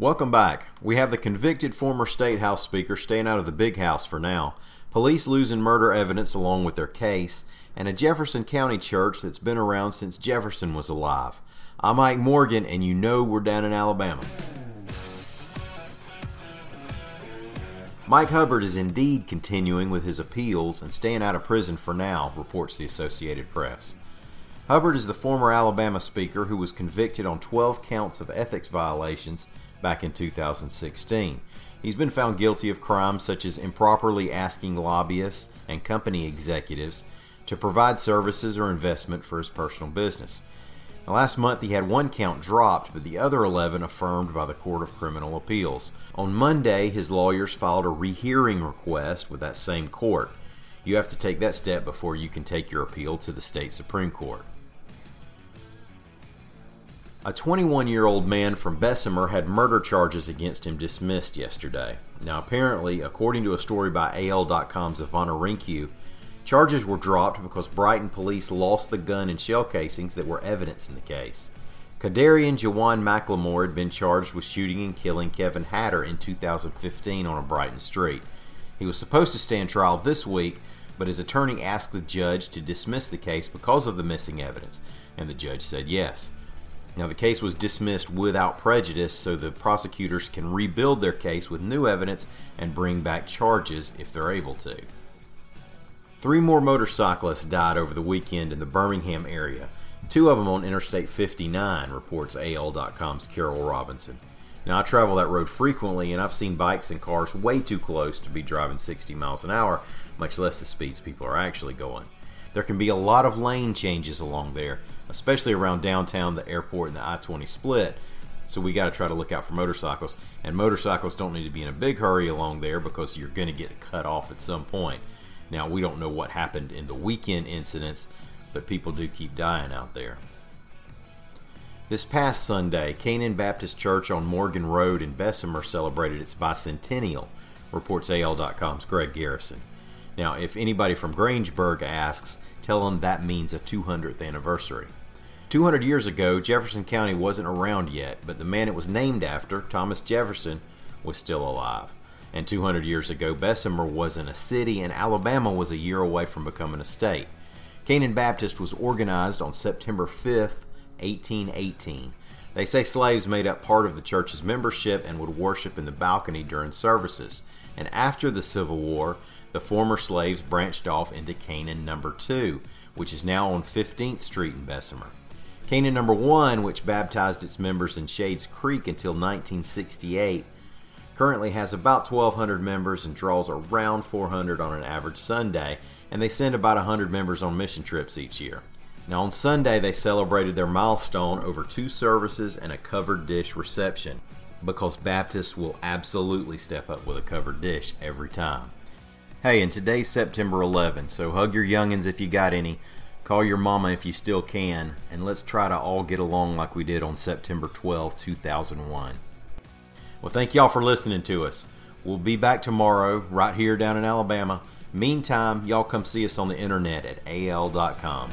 Welcome back. We have the convicted former State House Speaker staying out of the big house for now, police losing murder evidence along with their case, and a Jefferson County church that's been around since Jefferson was alive. I'm Mike Morgan, and you know we're down in Alabama. Mike Hubbard is indeed continuing with his appeals and staying out of prison for now, reports the Associated Press. Hubbard is the former Alabama Speaker who was convicted on 12 counts of ethics violations back in 2016. He's been found guilty of crimes such as improperly asking lobbyists and company executives to provide services or investment for his personal business. Now, last month he had one count dropped, but the other 11 affirmed by the Court of Criminal Appeals. On Monday, his lawyers filed a rehearing request with that same court. You have to take that step before you can take your appeal to the state Supreme Court. A 21 year old man from Bessemer had murder charges against him dismissed yesterday. Now, apparently, according to a story by AL.com's Ivana Hrynkiw, charges were dropped because Brighton police lost the gun and shell casings that were evidence in the case. Kadarian Jawan McLemore had been charged with shooting and killing Kevin Hatter in 2015 on a Brighton street. He was supposed to stand trial this week, but his attorney asked the judge to dismiss the case because of the missing evidence, and the judge said yes. Now, the case was dismissed without prejudice, so the prosecutors can rebuild their case with new evidence and bring back charges if they're able to. Three more motorcyclists died over the weekend in the Birmingham area, two of them on Interstate 59, reports AL.com's Carol Robinson. Now, I travel that road frequently, and I've seen bikes and cars way too close to be driving 60 miles an hour, much less the speeds people are actually going. There can be a lot of lane changes along there, especially around downtown, the airport, and the I 20 split. So we got to try to look out for motorcycles. And motorcycles don't need to be in a big hurry along there because you're going to get cut off at some point. Now, we don't know what happened in the weekend incidents, but people do keep dying out there. This past Sunday, Canaan Baptist Church on Morgan Road in Bessemer celebrated its bicentennial, reports AL.com's Greg Garrison. Now, if anybody from Grangeburg asks, tell them that means a 200th anniversary. 200 years ago, Jefferson County wasn't around yet, but the man it was named after, Thomas Jefferson, was still alive. And 200 years ago, Bessemer wasn't a city, and Alabama was a year away from becoming a state. Canaan Baptist was organized on September 5th, 1818. They say slaves made up part of the church's membership and would worship in the balcony during services. And after the Civil War, the former slaves branched off into Canaan Number 2, which is now on 15th Street in Bessemer. Canaan Number 1, which baptized its members in Shades Creek until 1968, currently has about 1,200 members and draws around 400 on an average Sunday, and they send about 100 members on mission trips each year. Now, on Sunday, they celebrated their milestone over two services and a covered dish reception because Baptists will absolutely step up with a covered dish every time. Hey, and today's September 11, so hug your youngins if you got any, call your mama if you still can, and let's try to all get along like we did on September 12, 2001. Well, thank y'all for listening to us. We'll be back tomorrow right here down in Alabama. Meantime, y'all come see us on the internet at al.com.